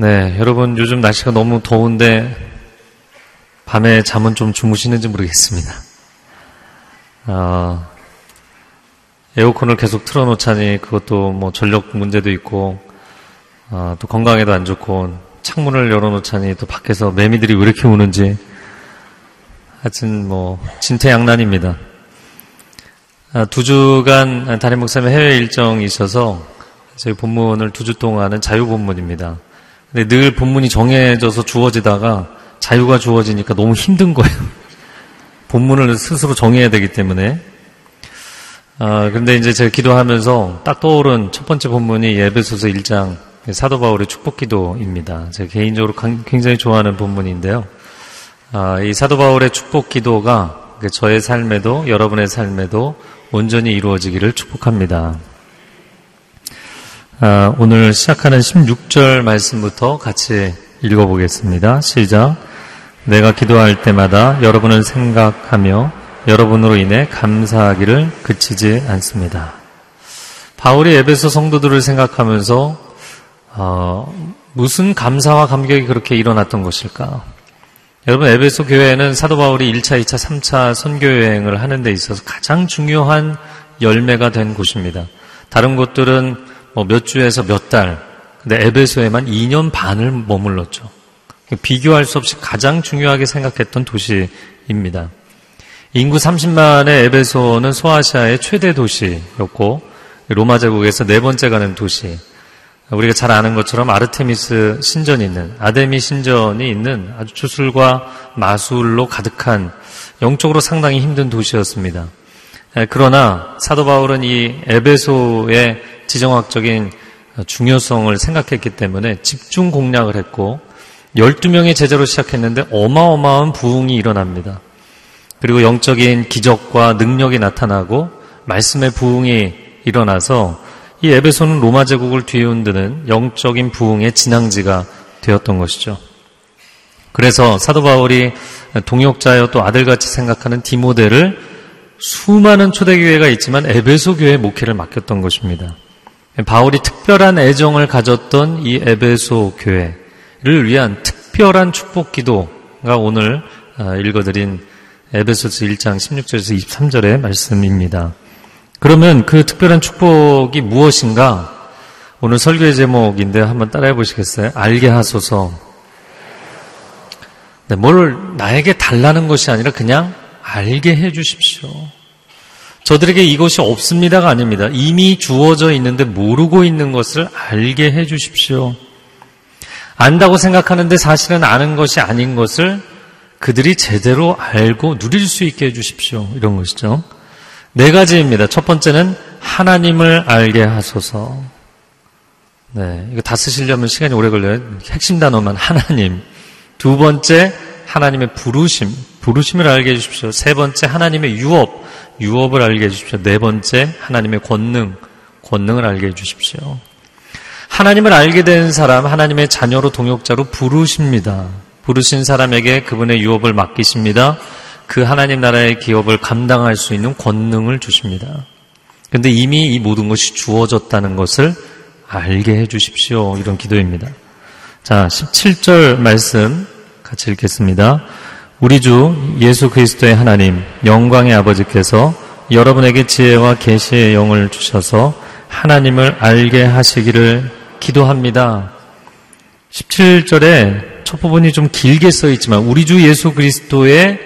네, 여러분 요즘 날씨가 너무 더운데 밤에 잠은 좀 주무시는지 모르겠습니다. 어, 에어컨을 계속 틀어놓자니 그것도 뭐 전력 문제도 있고 어, 또 건강에도 안 좋고 창문을 열어놓자니 또 밖에서 매미들이 왜 이렇게 우는지 하여튼 뭐 진퇴양난입니다. 아, 두 주간 담임 목사님 해외 일정이 있어서 저희 본문을 두 주 동안은 자유 본문입니다. 근데 늘 본문이 정해져서 주어지다가 자유가 주어지니까 너무 힘든 거예요. 본문을 스스로 정해야 되기 때문에. 아, 근데 이제 제가 기도하면서 딱 떠오른 첫 번째 본문이 예배소서 1장 사도 바울의 축복 기도입니다. 제가 개인적으로 굉장히 좋아하는 본문인데요. 아, 이 사도 바울의 축복 기도가 저의 삶에도 여러분의 삶에도 온전히 이루어지기를 축복합니다. 아, 오늘 시작하는 16절 말씀부터 같이 읽어보겠습니다. 시작. 내가 기도할 때마다 여러분을 생각하며 여러분으로 인해 감사하기를 그치지 않습니다. 바울이 에베소 성도들을 생각하면서 어, 무슨 감사와 감격이 그렇게 일어났던 것일까? 여러분 에베소 교회는 사도 바울이 1차, 2차, 3차 선교 여행을 하는 데 있어서 가장 중요한 열매가 된 곳입니다. 다른 곳들은 뭐 몇 주에서 몇 달, 근데 에베소에만 2년 반을 머물렀죠. 비교할 수 없이 가장 중요하게 생각했던 도시입니다. 인구 30만의 에베소는 소아시아의 최대 도시였고 로마 제국에서 네 번째 가는 도시. 우리가 잘 아는 것처럼 아르테미스 신전이 있는 아데미 신전이 있는 아주 주술과 마술로 가득한 영적으로 상당히 힘든 도시였습니다. 그러나 사도 바울은 이 에베소의 지정학적인 중요성을 생각했기 때문에 집중 공략을 했고 12명의 제자로 시작했는데 어마어마한 부흥이 일어납니다. 그리고 영적인 기적과 능력이 나타나고 말씀의 부흥이 일어나서 이 에베소는 로마 제국을 뒤흔드는 영적인 부흥의 진앙지가 되었던 것이죠. 그래서 사도 바울이 동역자여 또 아들같이 생각하는 디모데를 수많은 초대교회가 있지만 에베소 교회 목회를 맡겼던 것입니다. 바울이 특별한 애정을 가졌던 이 에베소 교회를 위한 특별한 축복 기도가 오늘 아, 읽어드린 에베소스 1장 16절에서 23절의 말씀입니다. 그러면 그 특별한 축복이 무엇인가? 오늘 설교의 제목인데 한번 따라해 보시겠어요? 알게 하소서. 네, 뭘 나에게 달라는 것이 아니라 그냥 알게 해 주십시오. 저들에게 이것이 없습니다가 아닙니다. 이미 주어져 있는데 모르고 있는 것을 알게 해 주십시오. 안다고 생각하는데 사실은 아는 것이 아닌 것을 그들이 제대로 알고 누릴 수 있게 해 주십시오. 이런 것이죠. 네 가지입니다. 첫 번째는 하나님을 알게 하소서. 네, 이거 다 쓰시려면 시간이 오래 걸려요. 핵심 단어만 하나님. 두 번째, 하나님의 부르심. 부르심을 알게 해주십시오. 세 번째, 하나님의 유업. 유업을 알게 해주십시오. 네 번째, 하나님의 권능, 권능을 알게 해주십시오. 하나님을 알게 된 사람, 하나님의 자녀로 동역자로 부르십니다. 부르신 사람에게 그분의 유업을 맡기십니다. 그 하나님 나라의 기업을 감당할 수 있는 권능을 주십니다. 그런데 이미 이 모든 것이 주어졌다는 것을 알게 해 주십시오. 이런 기도입니다. 자, 17절 말씀 같이 읽겠습니다. 우리 주 예수 그리스도의 하나님 영광의 아버지께서 여러분에게 지혜와 계시의 영을 주셔서 하나님을 알게 하시기를 기도합니다. 17절에 첫 부분이 좀 길게 써 있지만 우리 주 예수 그리스도의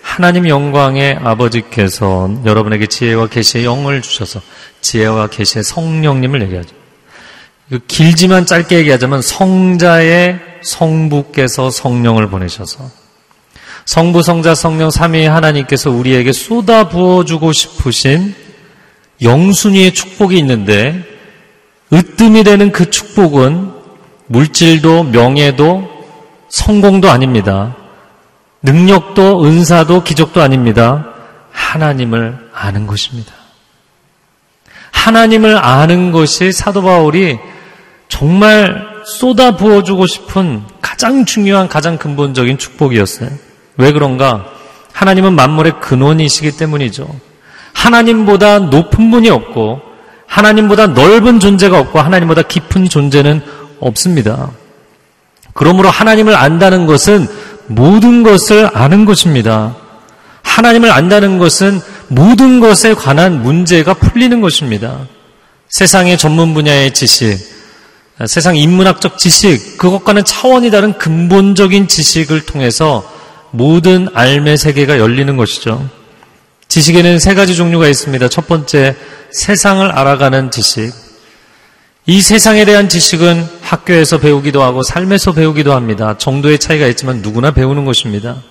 하나님 영광의 아버지께서 여러분에게 지혜와 계시의 영을 주셔서 지혜와 계시의 성령님을 얘기하죠. 길지만 짧게 얘기하자면 성자의 성부께서 성령을 보내셔서 성부, 성자, 성령, 삼위의 하나님께서 우리에게 쏟아 부어주고 싶으신 영순위의 축복이 있는데 으뜸이 되는 그 축복은 물질도 명예도 성공도 아닙니다. 능력도 은사도 기적도 아닙니다. 하나님을 아는 것입니다. 하나님을 아는 것이 사도 바울이 정말 쏟아 부어주고 싶은 가장 중요한 가장 근본적인 축복이었어요. 왜 그런가? 하나님은 만물의 근원이시기 때문이죠. 하나님보다 높은 분이 없고 하나님보다 넓은 존재가 없고 하나님보다 깊은 존재는 없습니다. 그러므로 하나님을 안다는 것은 모든 것을 아는 것입니다. 하나님을 안다는 것은 모든 것에 관한 문제가 풀리는 것입니다. 세상의 전문 분야의 지식, 세상 인문학적 지식, 그것과는 차원이 다른 근본적인 지식을 통해서 모든 알매 세계가 열리는 것이죠. 지식에는 세 가지 종류가 있습니다. 첫 번째, 세상을 알아가는 지식. 이 세상에 대한 지식은 학교에서 배우기도 하고 삶에서 배우기도 합니다. 정도의 차이가 있지만 누구나 배우는 것입니다.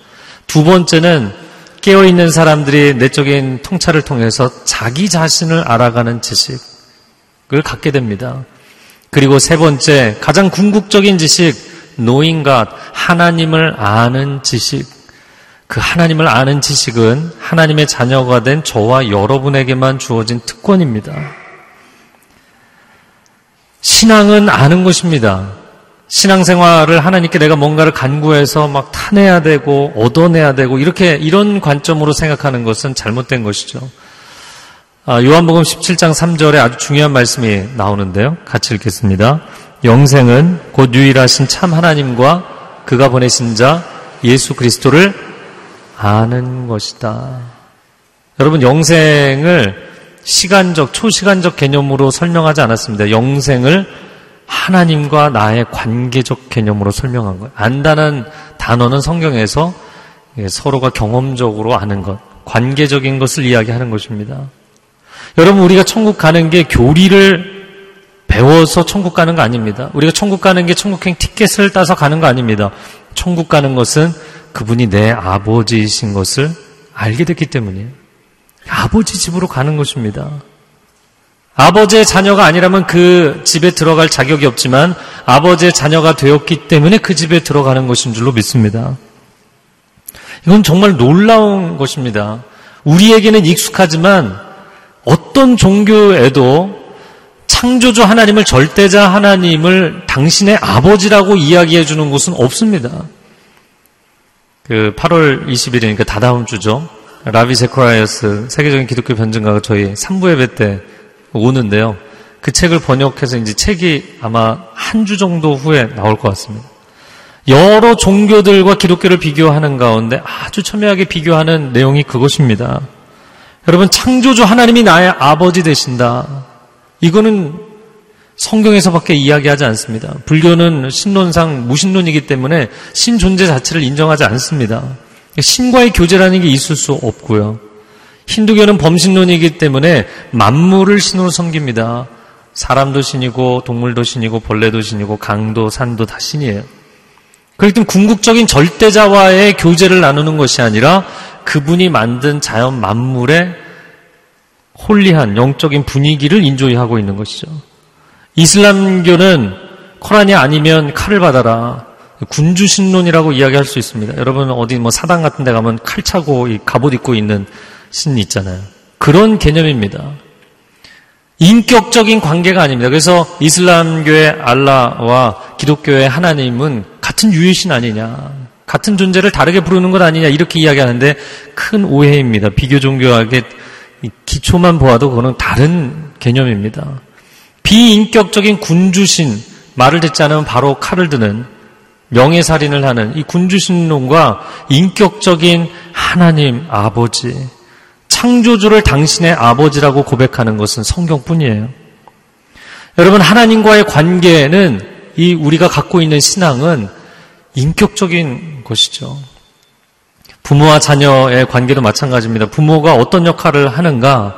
두 번째는 깨어있는 사람들이 내적인 통찰을 통해서 자기 자신을 알아가는 지식을 갖게 됩니다. 그리고 세 번째, 가장 궁극적인 지식, 노인과 하나님을 아는 지식. 그 하나님을 아는 지식은 하나님의 자녀가 된 저와 여러분에게만 주어진 특권입니다. 신앙은 아는 것입니다. 신앙생활을 하나님께 내가 뭔가를 간구해서 막 타내야 되고 얻어내야 되고 이렇게 이런 관점으로 생각하는 것은 잘못된 것이죠. 아, 요한복음 17장 3절에 아주 중요한 말씀이 나오는데요. 같이 읽겠습니다. 영생은 곧 유일하신 참 하나님과 그가 보내신 자 예수 그리스도를 아는 것이다. 여러분 영생을 시간적 초시간적 개념으로 설명하지 않았습니다. 영생을 하나님과 나의 관계적 개념으로 설명한 거예요. 안다는 단어는 성경에서 서로가 경험적으로 아는 것, 관계적인 것을 이야기하는 것입니다. 여러분, 우리가 천국 가는 게 교리를 배워서 천국 가는 거 아닙니다. 우리가 천국 가는 게 천국행 티켓을 따서 가는 거 아닙니다. 천국 가는 것은 그분이 내 아버지이신 것을 알게 됐기 때문이에요. 아버지 집으로 가는 것입니다. 아버지의 자녀가 아니라면 그 집에 들어갈 자격이 없지만 아버지의 자녀가 되었기 때문에 그 집에 들어가는 것인 줄로 믿습니다. 이건 정말 놀라운 것입니다. 우리에게는 익숙하지만 어떤 종교에도 창조주 하나님을 절대자 하나님을 당신의 아버지라고 이야기해 주는 곳은 없습니다. 그 8월 20일이니까 다다음 주죠. 라비 제코라이어스 세계적인 기독교 변증가가 저희 3부 예배 때 오는데요. 그 책을 번역해서 이제 책이 아마 한 주 정도 후에 나올 것 같습니다. 여러 종교들과 기독교를 비교하는 가운데 아주 첨예하게 비교하는 내용이 그것입니다. 여러분, 창조주 하나님이 나의 아버지 되신다. 이거는 성경에서밖에 이야기하지 않습니다. 불교는 신론상 무신론이기 때문에 신 존재 자체를 인정하지 않습니다. 신과의 교제라는 게 있을 수 없고요. 힌두교는 범신론이기 때문에 만물을 신으로 섬깁니다. 사람도 신이고 동물도 신이고 벌레도 신이고 강도 산도 다 신이에요. 그렇기 때문에 궁극적인 절대자와의 교제를 나누는 것이 아니라 그분이 만든 자연 만물의 holy한 영적인 분위기를 enjoy 하고 있는 것이죠. 이슬람교는 코란이 아니면 칼을 받아라. 군주신론이라고 이야기할 수 있습니다. 여러분 어디 뭐 사당 같은 데 가면 칼 차고 갑옷 입고 있는 신 있잖아요. 그런 개념입니다. 인격적인 관계가 아닙니다. 그래서 이슬람교의 알라와 기독교의 하나님은 같은 유일신 아니냐. 같은 존재를 다르게 부르는 것 아니냐. 이렇게 이야기하는데 큰 오해입니다. 비교 종교학의 기초만 보아도 그거는 다른 개념입니다. 비인격적인 군주신, 말을 듣지 않으면 바로 칼을 드는 명예살인을 하는 이 군주신론과 인격적인 하나님 아버지, 창조주를 당신의 아버지라고 고백하는 것은 성경뿐이에요. 여러분, 하나님과의 관계는 이 우리가 갖고 있는 신앙은 인격적인 것이죠. 부모와 자녀의 관계도 마찬가지입니다. 부모가 어떤 역할을 하는가?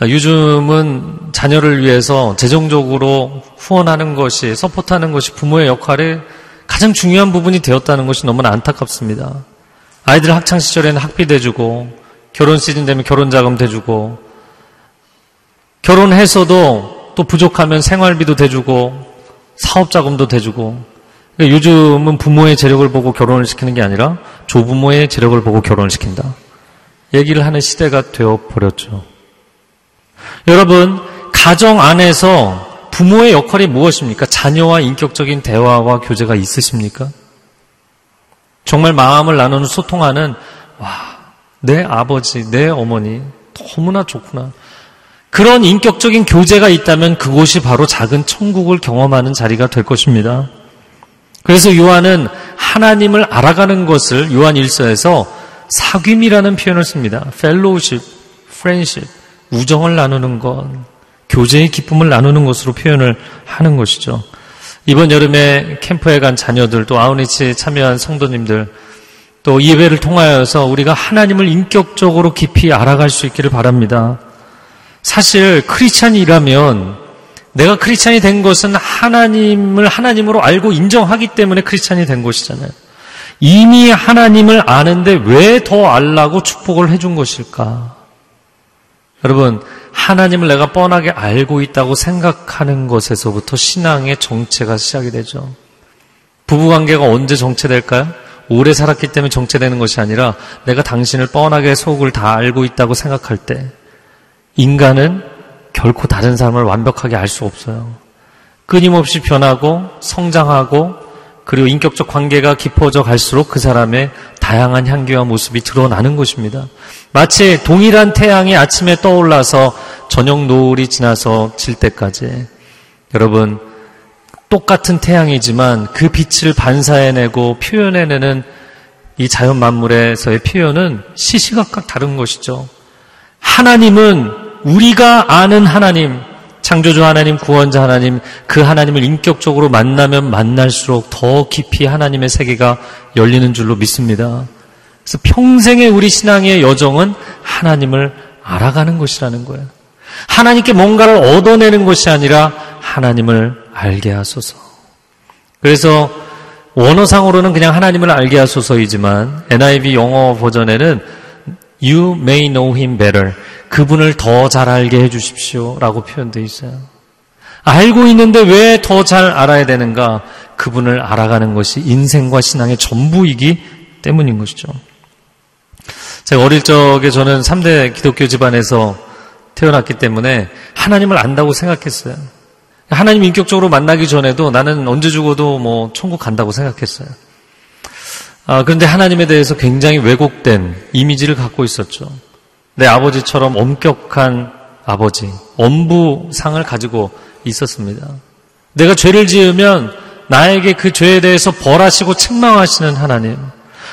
요즘은 자녀를 위해서 재정적으로 후원하는 것이, 서포트하는 것이 부모의 역할이 가장 중요한 부분이 되었다는 것이 너무나 안타깝습니다. 아이들 학창 시절에는 학비 대주고, 결혼 시즌 되면 결혼 자금 대주고 결혼해서도 또 부족하면 생활비도 대주고 사업 자금도 대주고 그러니까 요즘은 부모의 재력을 보고 결혼을 시키는 게 아니라 조부모의 재력을 보고 결혼을 시킨다. 얘기를 하는 시대가 되어 버렸죠. 여러분 가정 안에서 부모의 역할이 무엇입니까? 자녀와 인격적인 대화와 교제가 있으십니까? 정말 마음을 나누는 소통하는 와 내 아버지, 내 어머니, 너무나 좋구나. 그런 인격적인 교제가 있다면 그곳이 바로 작은 천국을 경험하는 자리가 될 것입니다. 그래서 요한은 하나님을 알아가는 것을 요한 일서에서 사귐이라는 표현을 씁니다. fellowship, friendship, 우정을 나누는 것, 교제의 기쁨을 나누는 것으로 표현을 하는 것이죠. 이번 여름에 캠프에 간 자녀들 또 아우니치에 참여한 성도님들 또 예배를 통하여서 우리가 하나님을 인격적으로 깊이 알아갈 수 있기를 바랍니다. 사실 크리스찬이라면 내가 크리스찬이 된 것은 하나님을 하나님으로 알고 인정하기 때문에 크리스찬이 된 것이잖아요. 이미 하나님을 아는데 왜 더 알라고 축복을 해준 것일까? 여러분, 하나님을 내가 뻔하게 알고 있다고 생각하는 것에서부터 신앙의 정체가 시작이 되죠. 부부관계가 언제 정체될까요? 오래 살았기 때문에 정체되는 것이 아니라 내가 당신을 뻔하게 속을 다 알고 있다고 생각할 때 인간은 결코 다른 사람을 완벽하게 알 수 없어요. 끊임없이 변하고 성장하고 그리고 인격적 관계가 깊어져 갈수록 그 사람의 다양한 향기와 모습이 드러나는 것입니다. 마치 동일한 태양이 아침에 떠올라서 저녁 노을이 지나서 질 때까지 여러분 똑같은 태양이지만 그 빛을 반사해내고 표현해내는 이 자연 만물에서의 표현은 시시각각 다른 것이죠. 하나님은 우리가 아는 하나님, 창조주 하나님, 구원자 하나님, 그 하나님을 인격적으로 만나면 만날수록 더 깊이 하나님의 세계가 열리는 줄로 믿습니다. 그래서 평생의 우리 신앙의 여정은 하나님을 알아가는 것이라는 거예요. 하나님께 뭔가를 얻어내는 것이 아니라 하나님을 알게 하소서. 그래서 원어상으로는 그냥 하나님을 알게 하소서이지만 NIV 영어 버전에는 You may know him better. 그분을 더 잘 알게 해주십시오. 라고 표현되어 있어요. 알고 있는데 왜 더 잘 알아야 되는가? 그분을 알아가는 것이 인생과 신앙의 전부이기 때문인 것이죠. 제가 어릴 적에 저는 3대 기독교 집안에서 태어났기 때문에 하나님을 안다고 생각했어요. 하나님 인격적으로 만나기 전에도 나는 언제 죽어도 뭐 천국 간다고 생각했어요. 아, 그런데 하나님에 대해서 굉장히 왜곡된 이미지를 갖고 있었죠. 내 아버지처럼 엄격한 아버지, 엄부상을 가지고 있었습니다. 내가 죄를 지으면 나에게 그 죄에 대해서 벌하시고 책망하시는 하나님,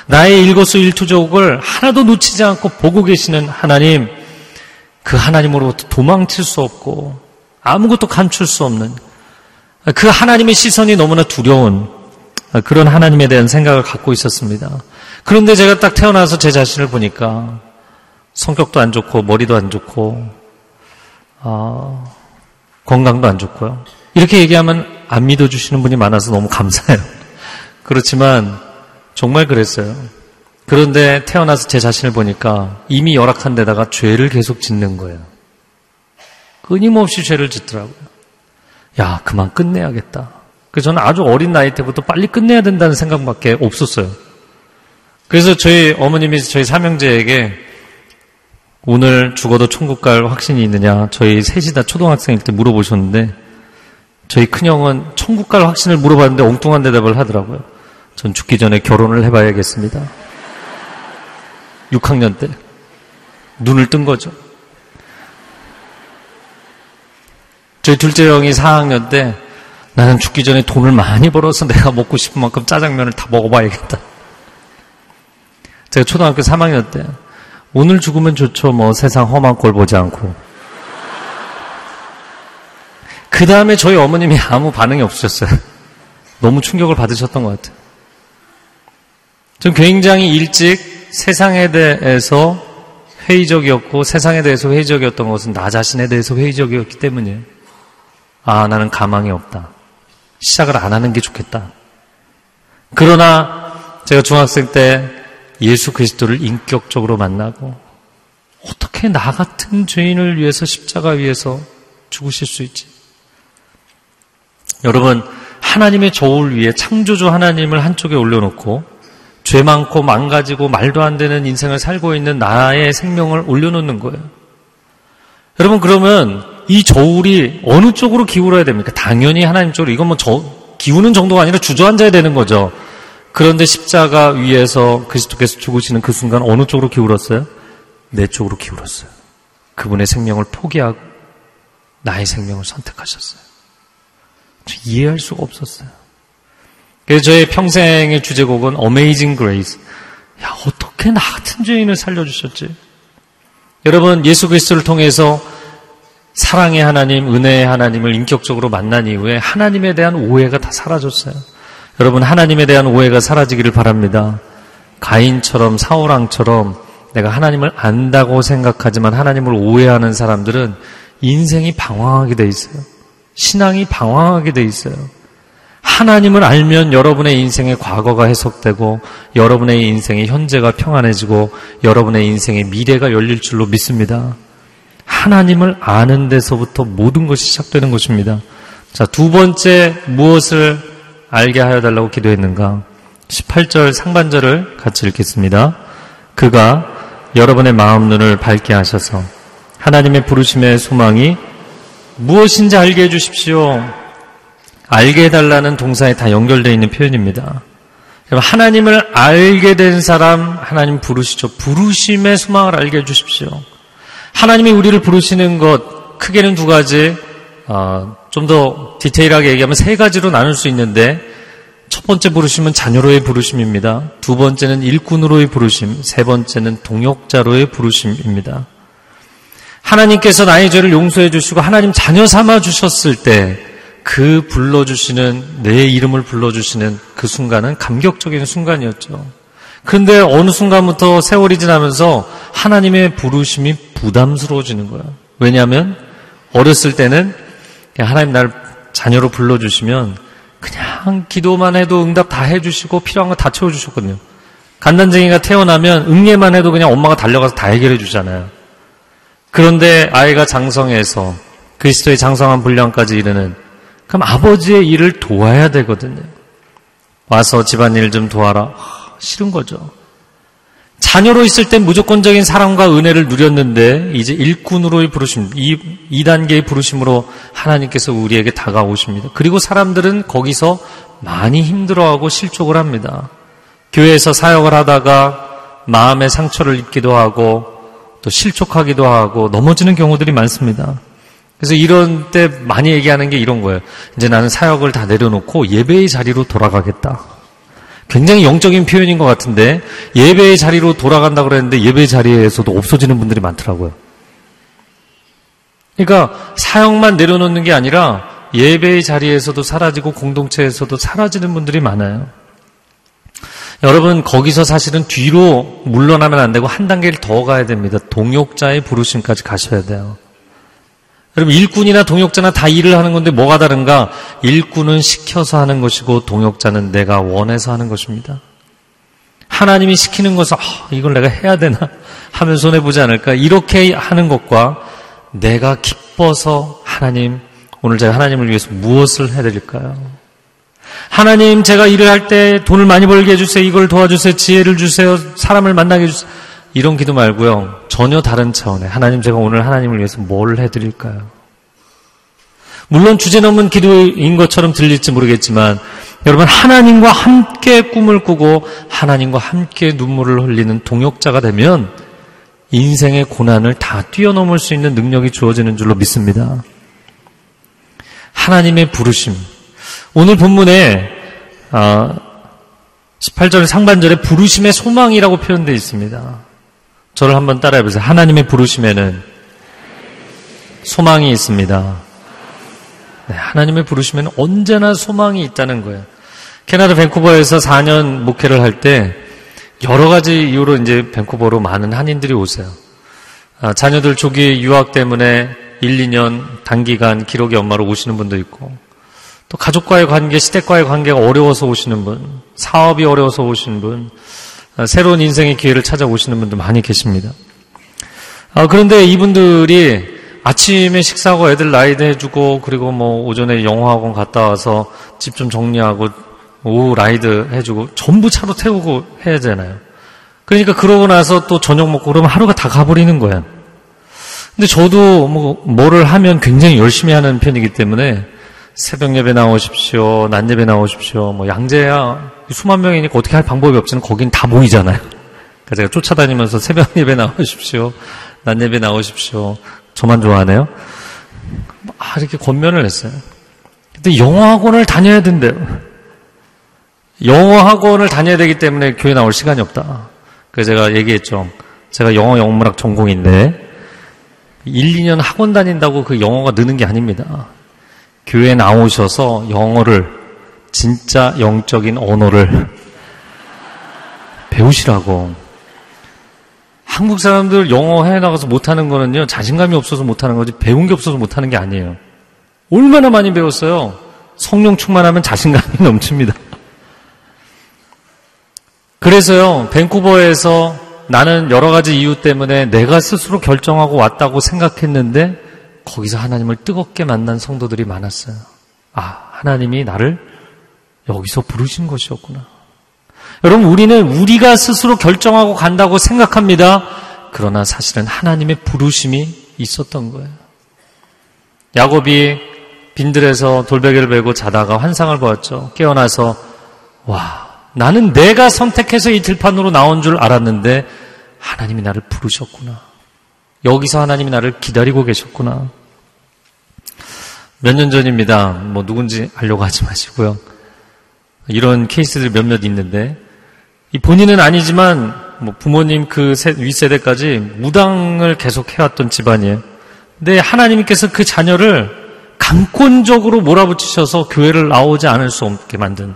나의 일거수 일투족을 하나도 놓치지 않고 보고 계시는 하나님, 그 하나님으로부터 도망칠 수 없고 아무것도 감출 수 없는 그 하나님의 시선이 너무나 두려운 그런 하나님에 대한 생각을 갖고 있었습니다. 그런데 제가 딱 태어나서 제 자신을 보니까 성격도 안 좋고 머리도 안 좋고 어, 건강도 안 좋고요. 이렇게 얘기하면 안 믿어주시는 분이 많아서 너무 감사해요. 그렇지만 정말 그랬어요. 그런데 태어나서 제 자신을 보니까 이미 열악한 데다가 죄를 계속 짓는 거예요. 끊임없이 죄를 짓더라고요. 야, 그만 끝내야겠다. 그래서 저는 아주 어린 나이 때부터 빨리 끝내야 된다는 생각밖에 없었어요. 그래서 저희 어머님이 저희 삼형제에게 오늘 죽어도 천국 갈 확신이 있느냐 저희 셋이 다 초등학생일 때 물어보셨는데 저희 큰형은 천국 갈 확신을 물어봤는데 엉뚱한 대답을 하더라고요. 전 죽기 전에 결혼을 해봐야겠습니다. 6학년 때 눈을 뜬 거죠. 저희 둘째 형이 4학년 때 나는 죽기 전에 돈을 많이 벌어서 내가 먹고 싶은 만큼 짜장면을 다 먹어봐야겠다. 제가 초등학교 3학년 때 오늘 죽으면 좋죠. 뭐 세상 험한 꼴 보지 않고. 그 다음에 저희 어머님이 아무 반응이 없으셨어요. 너무 충격을 받으셨던 것 같아요. 전 굉장히 일찍 세상에 대해서 회의적이었고 세상에 대해서 회의적이었던 것은 나 자신에 대해서 회의적이었기 때문이에요. 아, 나는 가망이 없다. 시작을 안 하는 게 좋겠다. 그러나 제가 중학생 때 예수 그리스도를 인격적으로 만나고 어떻게 나 같은 죄인을 위해서 십자가 위에서 죽으실 수 있지? 여러분, 하나님의 저울 위에 창조주 하나님을 한쪽에 올려놓고 죄 많고 망가지고 말도 안 되는 인생을 살고 있는 나의 생명을 올려놓는 거예요. 여러분, 그러면 이 저울이 어느 쪽으로 기울어야 됩니까? 당연히 하나님 쪽으로. 이건 뭐 저, 기우는 정도가 아니라 주저앉아야 되는 거죠. 그런데 십자가 위에서 그리스도께서 죽으시는 그 순간 어느 쪽으로 기울었어요? 내 쪽으로 기울었어요. 그분의 생명을 포기하고 나의 생명을 선택하셨어요. 이해할 수가 없었어요. 그래서 저의 평생의 주제곡은 Amazing Grace. 야, 어떻게 나 같은 죄인을 살려주셨지? 여러분, 예수 그리스도를 통해서 사랑의 하나님, 은혜의 하나님을 인격적으로 만난 이후에 하나님에 대한 오해가 다 사라졌어요. 여러분, 하나님에 대한 오해가 사라지기를 바랍니다. 가인처럼, 사우랑처럼 내가 하나님을 안다고 생각하지만 하나님을 오해하는 사람들은 인생이 방황하게 돼 있어요. 신앙이 방황하게 돼 있어요. 하나님을 알면 여러분의 인생의 과거가 해석되고 여러분의 인생의 현재가 평안해지고 여러분의 인생의 미래가 열릴 줄로 믿습니다. 하나님을 아는 데서부터 모든 것이 시작되는 것입니다. 자, 두 번째 무엇을 알게 하여 달라고 기도했는가? 18절 상반절을 같이 읽겠습니다. 그가 여러분의 마음 눈을 밝게 하셔서 하나님의 부르심의 소망이 무엇인지 알게 해 주십시오. 알게 해달라는 동사에 다 연결되어 있는 표현입니다. 하나님을 알게 된 사람 하나님 부르시죠. 부르심의 소망을 알게 해주십시오. 하나님이 우리를 부르시는 것 크게는 두 가지 어, 좀 더 디테일하게 얘기하면 세 가지로 나눌 수 있는데 첫 번째 부르심은 자녀로의 부르심입니다. 두 번째는 일꾼으로의 부르심, 세 번째는 동역자로의 부르심입니다. 하나님께서 나의 죄를 용서해 주시고 하나님 자녀 삼아 주셨을 때 그 불러주시는, 내 이름을 불러주시는 그 순간은 감격적인 순간이었죠. 그런데 어느 순간부터 세월이 지나면서 하나님의 부르심이 부담스러워지는 거예요. 왜냐하면 어렸을 때는 하나님 날 자녀로 불러주시면 그냥 기도만 해도 응답 다 해주시고 필요한 거 다 채워주셨거든요. 간단쟁이가 태어나면 응애만 해도 그냥 엄마가 달려가서 다 해결해 주잖아요. 그런데 아이가 장성해서 그리스도의 장성한 분량까지 이르는 그럼 아버지의 일을 도와야 되거든요. 와서 집안일 좀 도와라. 싫은 거죠. 자녀로 있을 땐 무조건적인 사랑과 은혜를 누렸는데 이제 일꾼으로의 부르심, 이, 이 단계의 부르심으로 하나님께서 우리에게 다가오십니다. 그리고 사람들은 거기서 많이 힘들어하고 실족을 합니다. 교회에서 사역을 하다가 마음의 상처를 입기도 하고 또 실족하기도 하고 넘어지는 경우들이 많습니다. 그래서 이런 때 많이 얘기하는 게 이런 거예요. 이제 나는 사역을 다 내려놓고 예배의 자리로 돌아가겠다. 굉장히 영적인 표현인 것 같은데 예배의 자리로 돌아간다 그랬는데 예배 자리에서도 없어지는 분들이 많더라고요. 그러니까 사역만 내려놓는 게 아니라 예배의 자리에서도 사라지고 공동체에서도 사라지는 분들이 많아요. 여러분 거기서 사실은 뒤로 물러나면 안 되고 한 단계를 더 가야 됩니다. 동역자의 부르심까지 가셔야 돼요. 여러분 일꾼이나 동역자나 다 일을 하는 건데 뭐가 다른가? 일꾼은 시켜서 하는 것이고 동역자는 내가 원해서 하는 것입니다. 하나님이 시키는 것을 아, 이걸 내가 해야 되나 하면 손해 보지 않을까? 이렇게 하는 것과 내가 기뻐서 하나님 오늘 제가 하나님을 위해서 무엇을 해드릴까요? 하나님 제가 일을 할 때 돈을 많이 벌게 해주세요. 이걸 도와주세요. 지혜를 주세요. 사람을 만나게 해주세요. 이런 기도 말고요. 전혀 다른 차원의 하나님 제가 오늘 하나님을 위해서 뭘 해드릴까요? 물론 주제 넘은 기도인 것처럼 들릴지 모르겠지만 여러분 하나님과 함께 꿈을 꾸고 하나님과 함께 눈물을 흘리는 동역자가 되면 인생의 고난을 다 뛰어넘을 수 있는 능력이 주어지는 줄로 믿습니다. 하나님의 부르심. 오늘 본문에 18절 아, 상반절에 부르심의 소망이라고 표현되어 있습니다. 저를 한번 따라해 보세요. 하나님의 부르심에는 소망이 있습니다. 네, 하나님의 부르심에는 언제나 소망이 있다는 거예요. 캐나다 밴쿠버에서 4년 목회를 할 때 여러 가지 이유로 이제 밴쿠버로 많은 한인들이 오세요. 아, 자녀들 조기 유학 때문에 1, 2년 단기간 기록의 엄마로 오시는 분도 있고 또 가족과의 관계, 시댁과의 관계가 어려워서 오시는 분, 사업이 어려워서 오시는 분, 아, 새로운 인생의 기회를 찾아오시는 분들 많이 계십니다. 아, 그런데 이분들이 아침에 식사하고 애들 라이드 해주고 그리고 뭐 오전에 영어학원 갔다 와서 집 좀 정리하고 오후 라이드 해주고 전부 차로 태우고 해야 되잖아요. 그러니까 그러고 나서 또 저녁 먹고 그러면 하루가 다 가버리는 거야. 근데 저도 뭐 뭐를 하면 굉장히 열심히 하는 편이기 때문에 새벽 예배 나오십시오. 낮 예배 나오십시오. 뭐 양재야 수만 명이니까 어떻게 할 방법이 없지만 거긴 다 모이잖아요. 그러니까 제가 쫓아다니면서 새벽 예배 나오십시오. 낮 예배 나오십시오. 저만 좋아하네요. 아, 이렇게 권면을 했어요. 근데 영어학원을 다녀야 된대요. 영어 학원을 다녀야 되기 때문에 교회 나올 시간이 없다. 그래서 제가 얘기했죠. 제가 영어 영문학 전공인데 1, 2년 학원 다닌다고 그 영어가 느는 게 아닙니다. 교회 나오셔서 영어를 진짜 영적인 언어를 배우시라고. 한국 사람들 영어 해외 나가서 못하는 거는요, 자신감이 없어서 못하는 거지, 배운 게 없어서 못하는 게 아니에요. 얼마나 많이 배웠어요? 성령 충만하면 자신감이 넘칩니다. 그래서요, 밴쿠버에서 나는 여러 가지 이유 때문에 내가 스스로 결정하고 왔다고 생각했는데, 거기서 하나님을 뜨겁게 만난 성도들이 많았어요. 아, 하나님이 나를 여기서 부르신 것이었구나. 여러분, 우리는 우리가 스스로 결정하고 간다고 생각합니다. 그러나 사실은 하나님의 부르심이 있었던 거예요. 야곱이 빈들에서 돌베개를 베고 자다가 환상을 보았죠. 깨어나서, 와, 나는 내가 선택해서 이 들판으로 나온 줄 알았는데, 하나님이 나를 부르셨구나. 여기서 하나님이 나를 기다리고 계셨구나. 몇 년 전입니다. 뭐 누군지 알려고 하지 마시고요. 이런 케이스들 몇몇 있는데 이 본인은 아니지만 뭐 부모님 그 윗세대까지 무당을 계속 해왔던 집안이에요. 근데 하나님께서 그 자녀를 강권적으로 몰아붙이셔서 교회를 나오지 않을 수 없게 만든.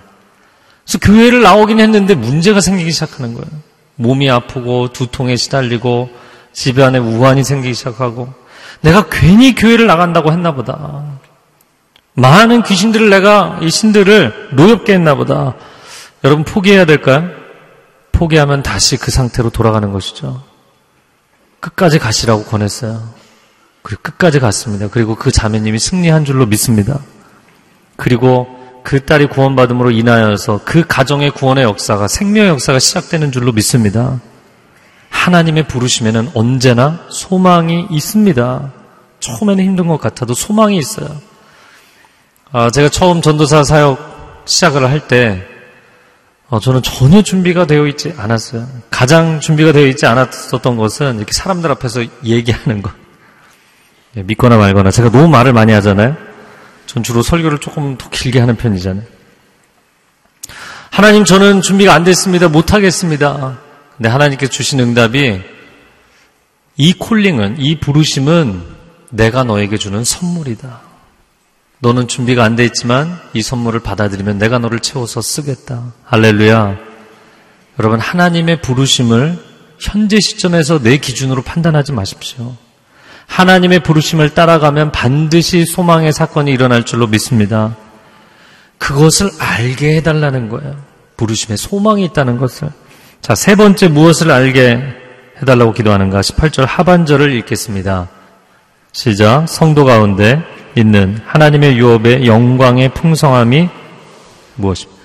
그래서 교회를 나오긴 했는데 문제가 생기기 시작하는 거예요. 몸이 아프고 두통에 시달리고 집안에 우환이 생기기 시작하고 내가 괜히 교회를 나간다고 했나 보다. 많은 귀신들을 내가 이 신들을 노엽게 했나 보다. 여러분 포기해야 될까요? 포기하면 다시 그 상태로 돌아가는 것이죠. 끝까지 가시라고 권했어요. 그리고 끝까지 갔습니다. 그리고 그 자매님이 승리한 줄로 믿습니다. 그리고 그 딸이 구원받음으로 인하여서 그 가정의 구원의 역사가 생명의 역사가 시작되는 줄로 믿습니다. 하나님의 부르심에는 언제나 소망이 있습니다. 처음에는 힘든 것 같아도 소망이 있어요. 아, 제가 처음 전도사 사역 시작을 할 때, 어, 저는 전혀 준비가 되어 있지 않았어요. 가장 준비가 되어 있지 않았었던 것은 이렇게 사람들 앞에서 얘기하는 것. 예, 믿거나 말거나. 제가 너무 말을 많이 하잖아요. 전 주로 설교를 조금 더 길게 하는 편이잖아요. 하나님, 저는 준비가 안 됐습니다. 못하겠습니다. 근데 하나님께 주신 응답이 이 콜링은, 이 부르심은 내가 너에게 주는 선물이다. 너는 준비가 안 돼 있지만 이 선물을 받아들이면 내가 너를 채워서 쓰겠다. 할렐루야. 여러분, 하나님의 부르심을 현재 시점에서 내 기준으로 판단하지 마십시오. 하나님의 부르심을 따라가면 반드시 소망의 사건이 일어날 줄로 믿습니다. 그것을 알게 해달라는 거예요. 부르심에 소망이 있다는 것을. 자, 세 번째 무엇을 알게 해달라고 기도하는가? 18절 하반절을 읽겠습니다. 시작. 성도 가운데 있는 하나님의 유업의 영광의 풍성함이 무엇입니까?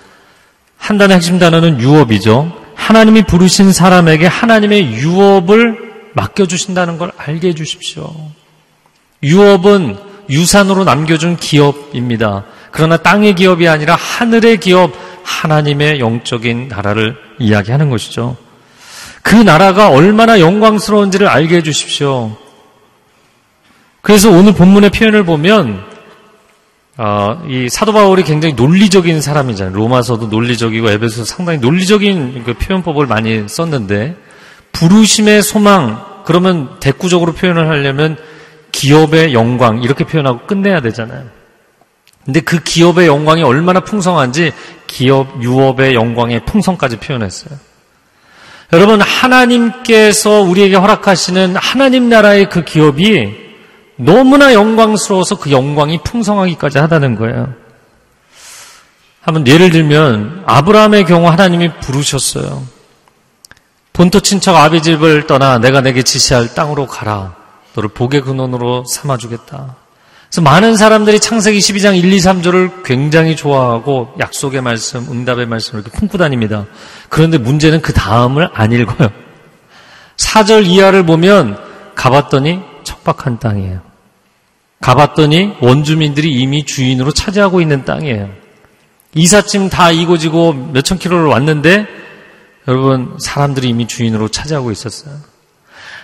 한 단의 핵심 단어는 유업이죠. 하나님이 부르신 사람에게 하나님의 유업을 맡겨주신다는 걸 알게 해주십시오. 유업은 유산으로 남겨준 기업입니다. 그러나 땅의 기업이 아니라 하늘의 기업, 하나님의 영적인 나라를 이야기하는 것이죠. 그 나라가 얼마나 영광스러운지를 알게 해주십시오. 그래서 오늘 본문의 표현을 보면 어, 이 사도 바울이 굉장히 논리적인 사람이잖아요. 로마서도 논리적이고 에베소도 상당히 논리적인 그 표현법을 많이 썼는데 부르심의 소망 그러면 대꾸적으로 표현을 하려면 기업의 영광 이렇게 표현하고 끝내야 되잖아요. 근데 그 기업의 영광이 얼마나 풍성한지 기업 유업의 영광의 풍성까지 표현했어요. 여러분 하나님께서 우리에게 허락하시는 하나님 나라의 그 기업이 너무나 영광스러워서 그 영광이 풍성하기까지 하다는 거예요. 한번 예를 들면 아브라함의 경우 하나님이 부르셨어요. 본토 친척 아비 집을 떠나 내가 내게 지시할 땅으로 가라. 너를 복의 근원으로 삼아주겠다. 그래서 많은 사람들이 창세기 12장 1, 2, 3절을 굉장히 좋아하고 약속의 말씀, 응답의 말씀을 이렇게 품고 다닙니다. 그런데 문제는 그 다음을 안 읽어요. 4절 이하를 보면 가봤더니 척박한 땅이에요. 가봤더니 원주민들이 이미 주인으로 차지하고 있는 땅이에요. 이삿짐 다 이고지고 몇천 킬로를 왔는데 여러분 사람들이 이미 주인으로 차지하고 있었어요.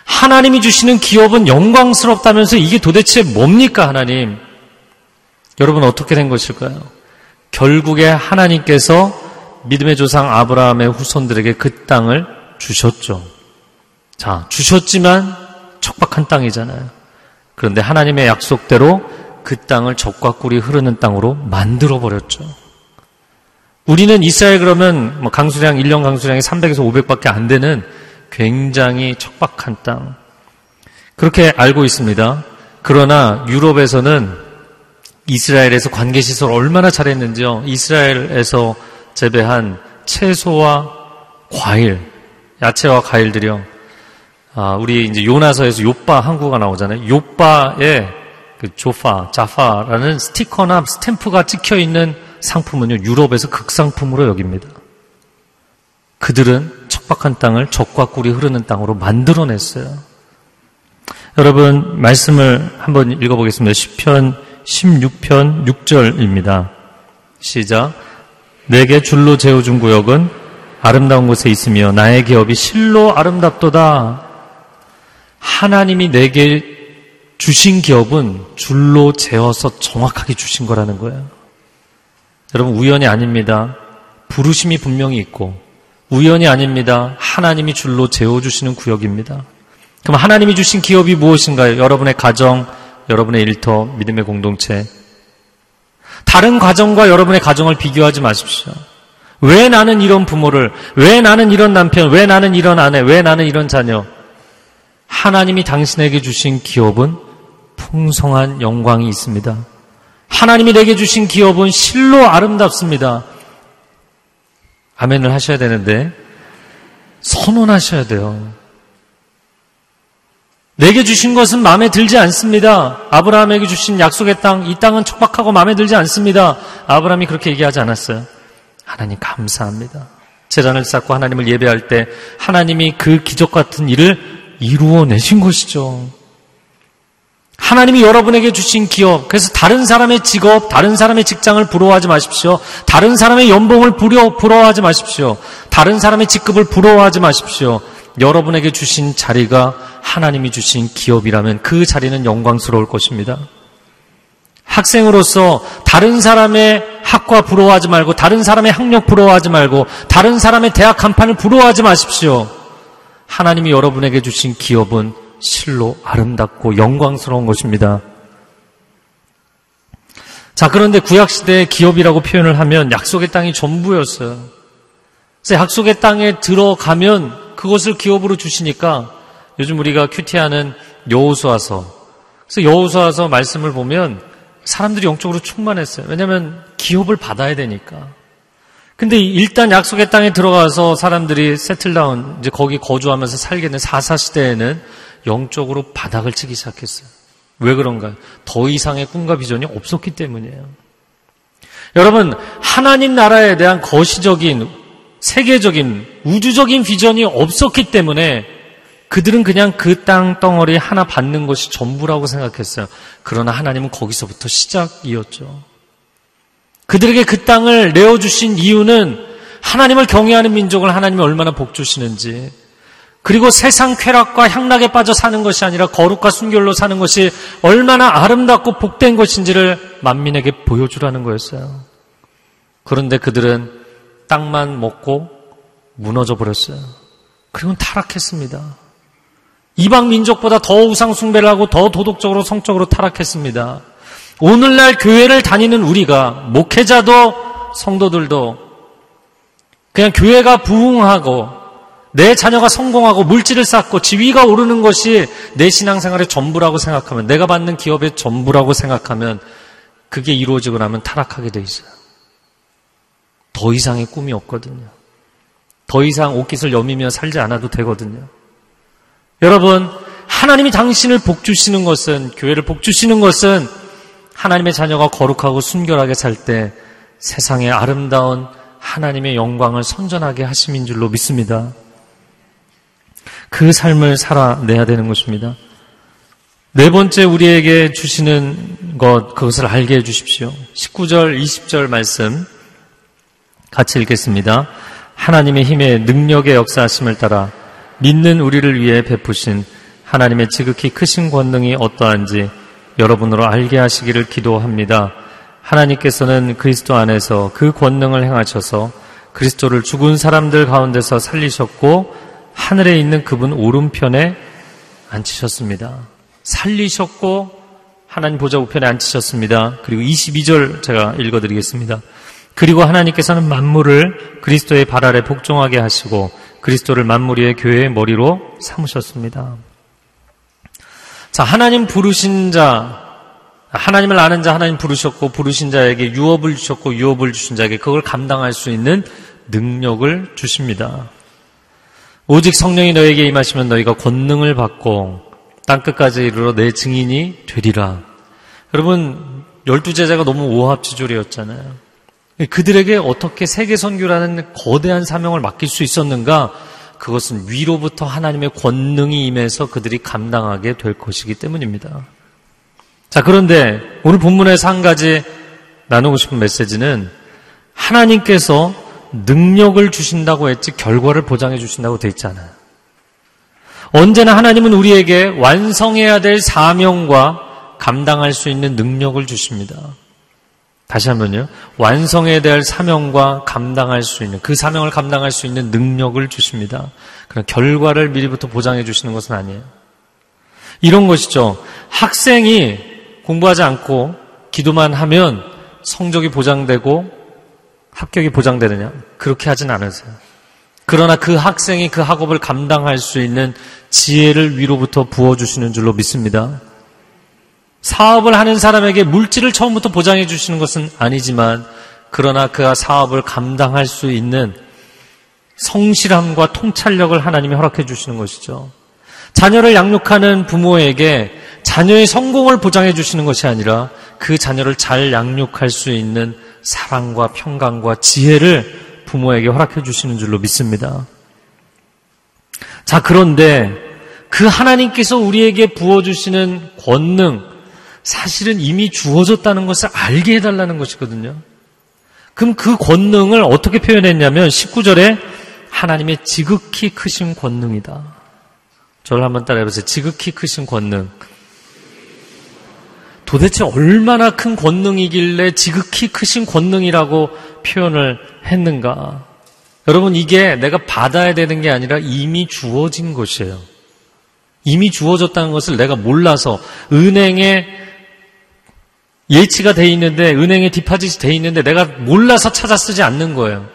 하나님이 주시는 기업은 영광스럽다면서 이게 도대체 뭡니까 하나님? 여러분 어떻게 된 것일까요? 결국에 하나님께서 믿음의 조상 아브라함의 후손들에게 그 땅을 주셨죠. 자, 주셨지만 척박한 땅이잖아요. 그런데 하나님의 약속대로 그 땅을 적과 꿀이 흐르는 땅으로 만들어 버렸죠. 우리는 이스라엘 그러면 뭐 강수량 1년 강수량이 300에서 500밖에 안 되는 굉장히 척박한 땅. 그렇게 알고 있습니다. 그러나 유럽에서는 이스라엘에서 관계 시설 얼마나 잘했는지요. 이스라엘에서 재배한 채소와 과일, 야채와 과일들이요. 아, 우리 이제 요나서에서 요빠 한국어가 나오잖아요. 요빠에 그 조파, 자파라는 스티커나 스탬프가 찍혀 있는 상품은요, 유럽에서 극상품으로 여깁니다. 그들은 척박한 땅을 적과 꿀이 흐르는 땅으로 만들어냈어요. 여러분, 말씀을 한번 읽어보겠습니다. 10편, 16편 6절입니다. 시작. 내게 줄로 재워준 구역은 아름다운 곳에 있으며 나의 기업이 실로 아름답도다. 하나님이 내게 주신 기업은 줄로 재어서 정확하게 주신 거라는 거예요. 여러분, 우연이 아닙니다. 부르심이 분명히 있고, 우연이 아닙니다. 하나님이 줄로 재워주시는 구역입니다. 그럼 하나님이 주신 기업이 무엇인가요? 여러분의 가정, 여러분의 일터, 믿음의 공동체. 다른 가정과 여러분의 가정을 비교하지 마십시오. 왜 나는 이런 부모를, 왜 나는 이런 남편, 왜 나는 이런 아내, 왜 나는 이런 자녀. 하나님이 당신에게 주신 기업은 풍성한 영광이 있습니다. 하나님이 내게 주신 기업은 실로 아름답습니다. 아멘을 하셔야 되는데 선언하셔야 돼요. 내게 주신 것은 마음에 들지 않습니다. 아브라함에게 주신 약속의 땅, 이 땅은 촉박하고 마음에 들지 않습니다. 아브라함이 그렇게 얘기하지 않았어요. 하나님 감사합니다. 재단을 쌓고 하나님을 예배할 때 하나님이 그 기적 같은 일을 이루어내신 것이죠. 하나님이 여러분에게 주신 기업, 그래서 다른 사람의 직업, 다른 사람의 직장을 부러워하지 마십시오. 다른 사람의 연봉을 부러, 부러워하지 마십시오. 다른 사람의 직급을 부러워하지 마십시오. 여러분에게 주신 자리가 하나님이 주신 기업이라면 그 자리는 영광스러울 것입니다. 학생으로서 다른 사람의 학과 부러워하지 말고, 다른 사람의 학력 부러워하지 말고, 다른 사람의 대학 간판을 부러워하지 마십시오. 하나님이 여러분에게 주신 기업은 실로 아름답고 영광스러운 것입니다. 자, 그런데 구약시대의 기업이라고 표현을 하면 약속의 땅이 전부였어요. 그래서 약속의 땅에 들어가면 그것을 기업으로 주시니까 요즘 우리가 큐티하는 여호수아서. 그래서 여호수아서 말씀을 보면 사람들이 영적으로 충만했어요. 왜냐하면 기업을 받아야 되니까. 근데 일단 약속의 땅에 들어가서 사람들이 세틀다운 이제 거기 거주하면서 살게 된 사사 시대에는 영적으로 바닥을 치기 시작했어요. 왜 그런가요? 더 이상의 꿈과 비전이 없었기 때문이에요. 여러분, 하나님 나라에 대한 거시적인, 세계적인, 우주적인 비전이 없었기 때문에 그들은 그냥 그 땅 덩어리 하나 받는 것이 전부라고 생각했어요. 그러나 하나님은 거기서부터 시작이었죠. 그들에게 그 땅을 내어주신 이유는 하나님을 경외하는 민족을 하나님이 얼마나 복주시는지, 그리고 세상 쾌락과 향락에 빠져 사는 것이 아니라 거룩과 순결로 사는 것이 얼마나 아름답고 복된 것인지를 만민에게 보여주라는 거였어요. 그런데 그들은 땅만 먹고 무너져 버렸어요. 그리고 타락했습니다. 이방 민족보다 더 우상 숭배를 하고 더 도덕적으로 성적으로 타락했습니다. 오늘날 교회를 다니는 우리가 목회자도 성도들도 그냥 교회가 부흥하고 내 자녀가 성공하고 물질을 쌓고 지위가 오르는 것이 내 신앙생활의 전부라고 생각하면 내가 받는 기업의 전부라고 생각하면 그게 이루어지고 나면 타락하게 돼 있어요. 더 이상의 꿈이 없거든요. 더 이상 옷깃을 여미며 살지 않아도 되거든요. 여러분, 하나님이 당신을 복 주시는 것은, 교회를 복 주시는 것은 하나님의 자녀가 거룩하고 순결하게 살 때 세상의 아름다운 하나님의 영광을 선전하게 하심인 줄로 믿습니다. 그 삶을 살아내야 되는 것입니다. 네 번째 우리에게 주시는 것, 그것을 알게 해 주십시오. 19절, 20절 말씀 같이 읽겠습니다. 하나님의 힘의 능력의 역사하심을 따라 믿는 우리를 위해 베푸신 하나님의 지극히 크신 권능이 어떠한지 여러분으로 알게 하시기를 기도합니다. 하나님께서는 그리스도 안에서 그 권능을 행하셔서 그리스도를 죽은 사람들 가운데서 살리셨고 하늘에 있는 그분 오른편에 앉히셨습니다. 살리셨고 하나님 보좌 우편에 앉히셨습니다. 그리고 22절 제가 읽어드리겠습니다. 그리고 하나님께서는 만물을 그리스도의 발 아래 복종하게 하시고 그리스도를 만물 위의 교회의 머리로 삼으셨습니다. 자, 하나님 부르신 자, 하나님을 아는 자 하나님 부르셨고 부르신 자에게 유업을 주셨고 유업을 주신 자에게 그걸 감당할 수 있는 능력을 주십니다. 오직 성령이 너에게 임하시면 너희가 권능을 받고 땅 끝까지 이르러 내 증인이 되리라. 여러분 열두 제자가 너무 오합지졸이었잖아요. 그들에게 어떻게 세계 선교라는 거대한 사명을 맡길 수 있었는가? 그것은 위로부터 하나님의 권능이 임해서 그들이 감당하게 될 것이기 때문입니다. 자, 그런데 오늘 본문에서 한 가지 나누고 싶은 메시지는 하나님께서 능력을 주신다고 했지 결과를 보장해 주신다고 돼 있잖아요. 언제나 하나님은 우리에게 완성해야 될 사명과 감당할 수 있는 능력을 주십니다. 다시 한번요. 완성해야 될 사명과 감당할 수 있는, 그 사명을 감당할 수 있는 능력을 주십니다. 그런 결과를 미리부터 보장해 주시는 것은 아니에요. 이런 것이죠. 학생이 공부하지 않고 기도만 하면 성적이 보장되고 합격이 보장되느냐? 그렇게 하진 않으세요. 그러나 그 학생이 그 학업을 감당할 수 있는 지혜를 위로부터 부어주시는 줄로 믿습니다. 사업을 하는 사람에게 물질을 처음부터 보장해 주시는 것은 아니지만 그러나 그가 사업을 감당할 수 있는 성실함과 통찰력을 하나님이 허락해 주시는 것이죠. 자녀를 양육하는 부모에게 자녀의 성공을 보장해 주시는 것이 아니라 그 자녀를 잘 양육할 수 있는 사랑과 평강과 지혜를 부모에게 허락해 주시는 줄로 믿습니다. 자, 그런데 그 하나님께서 우리에게 부어주시는 권능, 사실은 이미 주어졌다는 것을 알게 해달라는 것이거든요. 그럼 그 권능을 어떻게 표현했냐면 19절에 하나님의 지극히 크신 권능이다. 저를 한번 따라해보세요. 지극히 크신 권능. 도대체 얼마나 큰 권능이길래 지극히 크신 권능이라고 표현을 했는가? 여러분, 이게 내가 받아야 되는 게 아니라 이미 주어진 것이에요. 이미 주어졌다는 것을 내가 몰라서 은행에 예치가 돼 있는데 은행에 디파짓이 돼 있는데 내가 몰라서 찾아 쓰지 않는 거예요.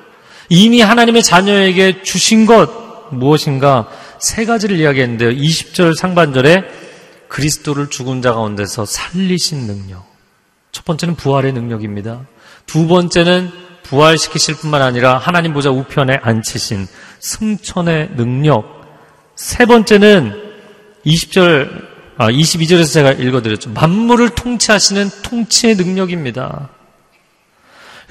이미 하나님의 자녀에게 주신 것 무엇인가 세 가지를 이야기했는데요. 20절 상반절에 그리스도를 죽은 자 가운데서 살리신 능력. 첫 번째는 부활의 능력입니다. 두 번째는 부활시키실 뿐만 아니라 하나님 보좌 우편에 앉히신 승천의 능력. 세 번째는 20절 아, 22절에서 제가 읽어드렸죠. 만물을 통치하시는 통치의 능력입니다.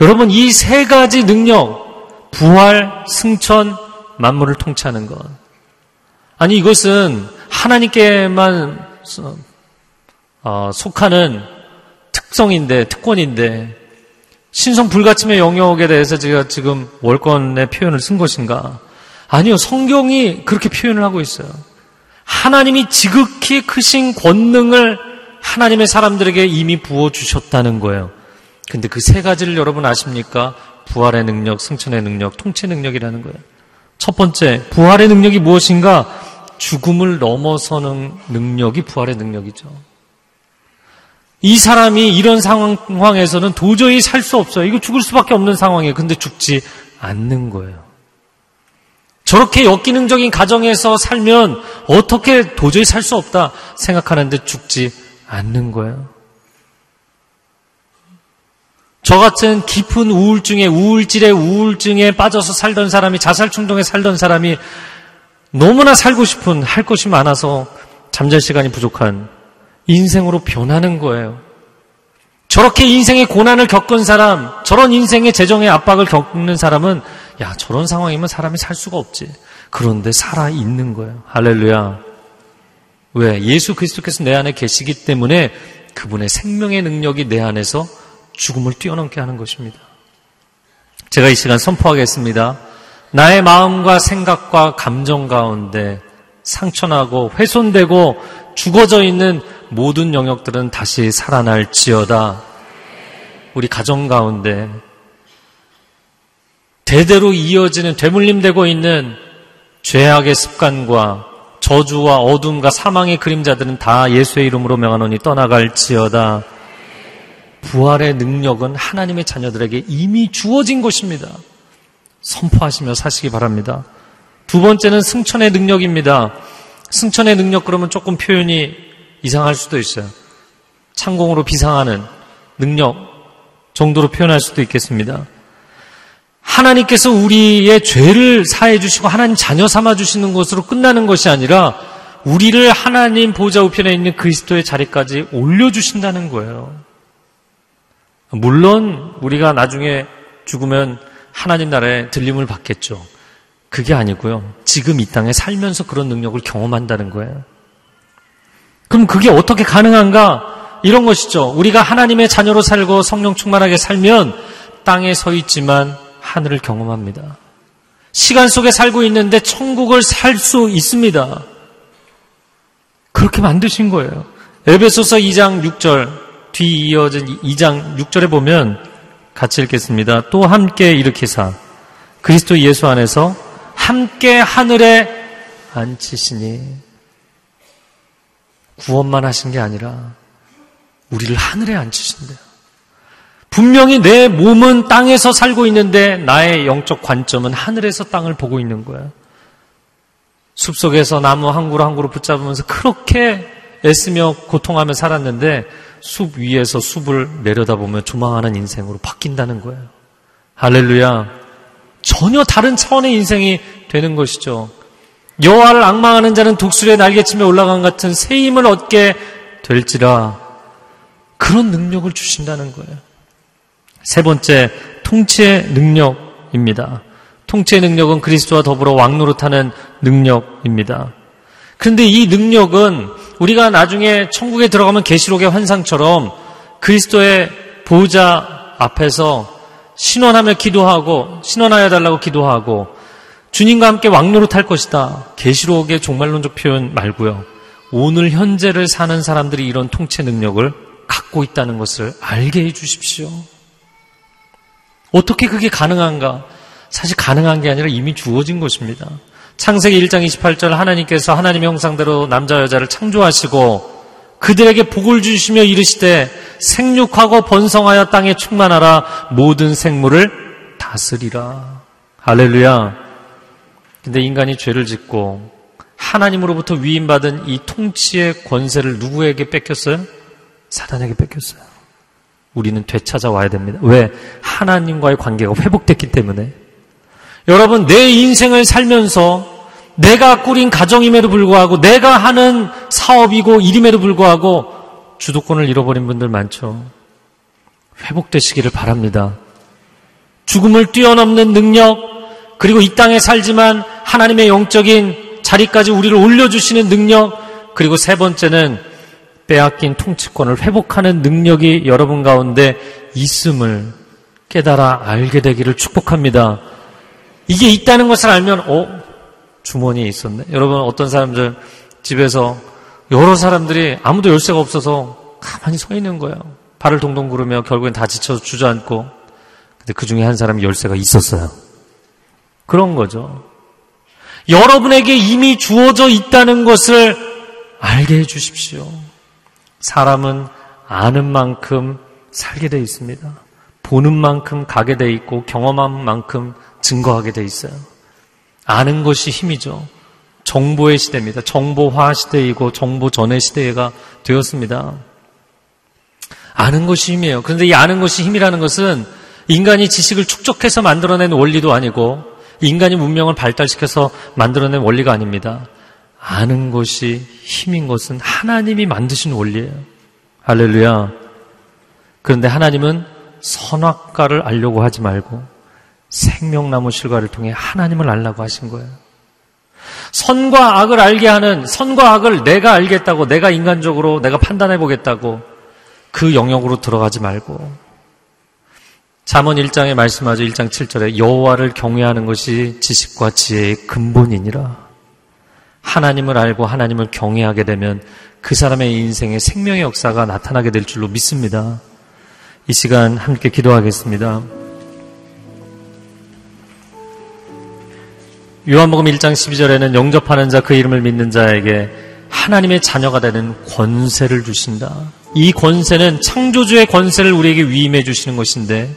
여러분, 이 세 가지 능력, 부활, 승천, 만물을 통치하는 것. 아니, 이것은 하나님께만 어, 속하는 특성인데, 특권인데, 신성 불가침의 영역에 대해서 제가 지금 월권의 표현을 쓴 것인가? 아니요, 성경이 그렇게 표현을 하고 있어요. 하나님이 지극히 크신 권능을 하나님의 사람들에게 이미 부어주셨다는 거예요. 근데 그 세 가지를 여러분 아십니까? 부활의 능력, 승천의 능력, 통치 능력이라는 거예요. 첫 번째, 부활의 능력이 무엇인가? 죽음을 넘어서는 능력이 부활의 능력이죠. 이 사람이 이런 상황에서는 도저히 살 수 없어요. 이거 죽을 수밖에 없는 상황이에요. 근데 죽지 않는 거예요. 저렇게 역기능적인 가정에서 살면 어떻게 도저히 살 수 없다 생각하는데 죽지 않는 거예요. 저 같은 깊은 우울증에 우울질에 우울증에 빠져서 살던 사람이 자살 충동에 살던 사람이 너무나 살고 싶은 할 것이 많아서 잠잘 시간이 부족한 인생으로 변하는 거예요. 저렇게 인생의 고난을 겪은 사람, 저런 인생의 재정의 압박을 겪는 사람은 야, 저런 상황이면 사람이 살 수가 없지. 그런데 살아 있는 거예요. 할렐루야. 왜? 예수 그리스도께서 내 안에 계시기 때문에 그분의 생명의 능력이 내 안에서 죽음을 뛰어넘게 하는 것입니다. 제가 이 시간 선포하겠습니다. 나의 마음과 생각과 감정 가운데 상처나고 훼손되고 죽어져 있는 모든 영역들은 다시 살아날 지어다. 우리 가정 가운데 대대로 이어지는 되물림되고 있는 죄악의 습관과 저주와 어둠과 사망의 그림자들은 다 예수의 이름으로 명하노니 떠나갈지어다. 부활의 능력은 하나님의 자녀들에게 이미 주어진 것입니다. 선포하시며 사시기 바랍니다. 두 번째는 승천의 능력입니다. 승천의 능력 그러면 조금 표현이 이상할 수도 있어요. 창공으로 비상하는 능력 정도로 표현할 수도 있겠습니다. 하나님께서 우리의 죄를 사해 주시고 하나님 자녀 삼아 주시는 것으로 끝나는 것이 아니라 우리를 하나님 보좌 우편에 있는 그리스도의 자리까지 올려 주신다는 거예요. 물론 우리가 나중에 죽으면 하나님 나라에 들림을 받겠죠. 그게 아니고요. 지금 이 땅에 살면서 그런 능력을 경험한다는 거예요. 그럼 그게 어떻게 가능한가? 이런 것이죠. 우리가 하나님의 자녀로 살고 성령 충만하게 살면 땅에 서 있지만 하늘을 경험합니다. 시간 속에 살고 있는데 천국을 살 수 있습니다. 그렇게 만드신 거예요. 에베소서 2장 6절 뒤 이어진 2장 6절에 보면 같이 읽겠습니다. 또 함께 일으키사 그리스도 예수 안에서 함께 하늘에 앉히시니 구원만 하신 게 아니라 우리를 하늘에 앉히신대요. 분명히 내 몸은 땅에서 살고 있는데 나의 영적 관점은 하늘에서 땅을 보고 있는 거야. 숲속에서 나무 한 그루 한 그루 붙잡으면서 그렇게 애쓰며 고통하며 살았는데 숲 위에서 숲을 내려다보며 조망하는 인생으로 바뀐다는 거예요. 할렐루야. 전혀 다른 차원의 인생이 되는 것이죠. 여호와를 악망하는 자는 독수리에 날개치며 올라간 같은 새 힘을 얻게 될지라 그런 능력을 주신다는 거예요. 세 번째 통치의 능력입니다. 통치의 능력은 그리스도와 더불어 왕노릇하는 능력입니다. 그런데 이 능력은 우리가 나중에 천국에 들어가면 계시록의 환상처럼 그리스도의 보호자 앞에서 신원하며 기도하고 신원하여 달라고 기도하고 주님과 함께 왕노릇할 것이다. 계시록의 종말론적 표현 말고요. 오늘 현재를 사는 사람들이 이런 통치 능력을 갖고 있다는 것을 알게 해 주십시오. 어떻게 그게 가능한가? 사실 가능한 게 아니라 이미 주어진 것입니다. 창세기 1장 28절 하나님께서 하나님의 형상대로 남자 여자를 창조하시고 그들에게 복을 주시며 이르시되 생육하고 번성하여 땅에 충만하라 모든 생물을 다스리라. 할렐루야. 근데 인간이 죄를 짓고 하나님으로부터 위임받은 이 통치의 권세를 누구에게 뺏겼어요? 사단에게 뺏겼어요. 우리는 되찾아와야 됩니다. 왜? 하나님과의 관계가 회복됐기 때문에. 여러분, 내 인생을 살면서 내가 꾸린 가정임에도 불구하고 내가 하는 사업이고 일임에도 불구하고 주도권을 잃어버린 분들 많죠. 회복되시기를 바랍니다. 죽음을 뛰어넘는 능력, 그리고 이 땅에 살지만 하나님의 영적인 자리까지 우리를 올려주시는 능력, 그리고 세 번째는 빼앗긴 통치권을 회복하는 능력이 여러분 가운데 있음을 깨달아 알게 되기를 축복합니다. 이게 있다는 것을 알면, 어, 주머니에 있었네. 여러분, 어떤 사람들 집에서 여러 사람들이 아무도 열쇠가 없어서 가만히 서 있는 거예요. 발을 동동 구르며 결국엔 다 지쳐서 주저앉고. 근데 그 중에 한 사람이 열쇠가 있었어요. 그런 거죠. 여러분에게 이미 주어져 있다는 것을 알게 해 주십시오. 사람은 아는 만큼 살게 돼 있습니다. 보는 만큼 가게 돼 있고 경험한 만큼 증거하게 돼 있어요. 아는 것이 힘이죠. 정보의 시대입니다. 정보화 시대이고 정보 전의 시대가 되었습니다. 아는 것이 힘이에요. 그런데 이 아는 것이 힘이라는 것은 인간이 지식을 축적해서 만들어낸 원리도 아니고 인간이 문명을 발달시켜서 만들어낸 원리가 아닙니다. 아는 것이 힘인 것은 하나님이 만드신 원리예요. 할렐루야. 그런데 하나님은 선악과를 알려고 하지 말고 생명나무 실과를 통해 하나님을 알라고 하신 거예요. 선과 악을 알게 하는 선과 악을 내가 알겠다고 내가 인간적으로 내가 판단해 보겠다고 그 영역으로 들어가지 말고 잠언 1장에 말씀하죠. 1장 7절에 여호와를 경외하는 것이 지식과 지혜의 근본이니라. 하나님을 알고 하나님을 경외하게 되면 그 사람의 인생에 생명의 역사가 나타나게 될 줄로 믿습니다. 이 시간 함께 기도하겠습니다. 요한복음 1장 12절에는 영접하는 자 그 이름을 믿는 자에게 하나님의 자녀가 되는 권세를 주신다. 이 권세는 창조주의 권세를 우리에게 위임해 주시는 것인데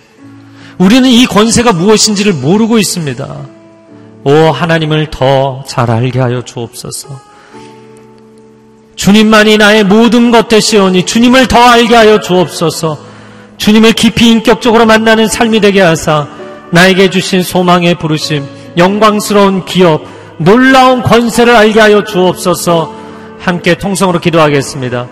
우리는 이 권세가 무엇인지를 모르고 있습니다. 오 하나님을 더 잘 알게 하여 주옵소서. 주님만이 나의 모든 것 되시오니 주님을 더 알게 하여 주옵소서. 주님을 깊이 인격적으로 만나는 삶이 되게 하사 나에게 주신 소망의 부르심, 영광스러운 기업, 놀라운 권세를 알게 하여 주옵소서. 함께 통성으로 기도하겠습니다.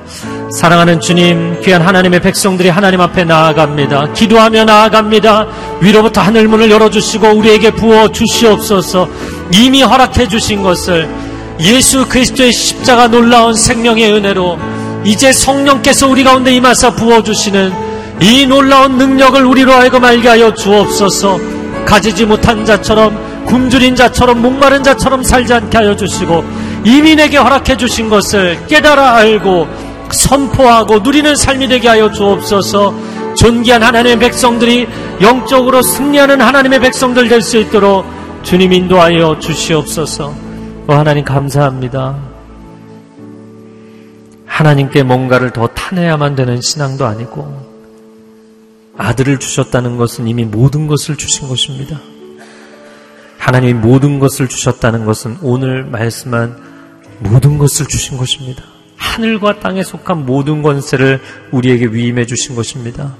사랑하는 주님, 귀한 하나님의 백성들이 하나님 앞에 나아갑니다. 기도하며 나아갑니다. 위로부터 하늘문을 열어주시고 우리에게 부어 주시옵소서 이미 허락해 주신 것을 예수 그리스도의 십자가 놀라운 생명의 은혜로 이제 성령께서 우리 가운데 임하사 부어주시는 이 놀라운 능력을 우리로 하여금 알게 하여 주옵소서 가지지 못한 자처럼 굶주린 자처럼 목마른 자처럼 살지 않게 하여 주시고 이미 내게 허락해 주신 것을 깨달아 알고 선포하고 누리는 삶이 되게 하여 주옵소서 존귀한 하나님의 백성들이 영적으로 승리하는 하나님의 백성들 될 수 있도록 주님 인도하여 주시옵소서 어, 하나님 감사합니다. 하나님께 뭔가를 더 타내야만 되는 신앙도 아니고 아들을 주셨다는 것은 이미 모든 것을 주신 것입니다. 하나님이 모든 것을 주셨다는 것은 오늘 말씀한 모든 것을 주신 것입니다. 하늘과 땅에 속한 모든 권세를 우리에게 위임해 주신 것입니다.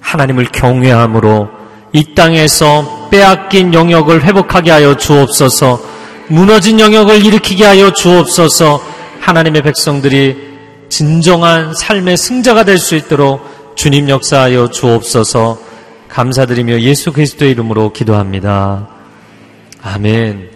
하나님을 경외함으로 이 땅에서 빼앗긴 영역을 회복하게 하여 주옵소서 무너진 영역을 일으키게 하여 주옵소서 하나님의 백성들이 진정한 삶의 승자가 될 수 있도록 주님 역사하여 주옵소서 감사드리며 예수 그리스도의 이름으로 기도합니다. 아멘.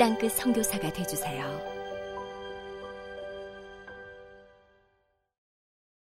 땅끝 성교사가 되주세요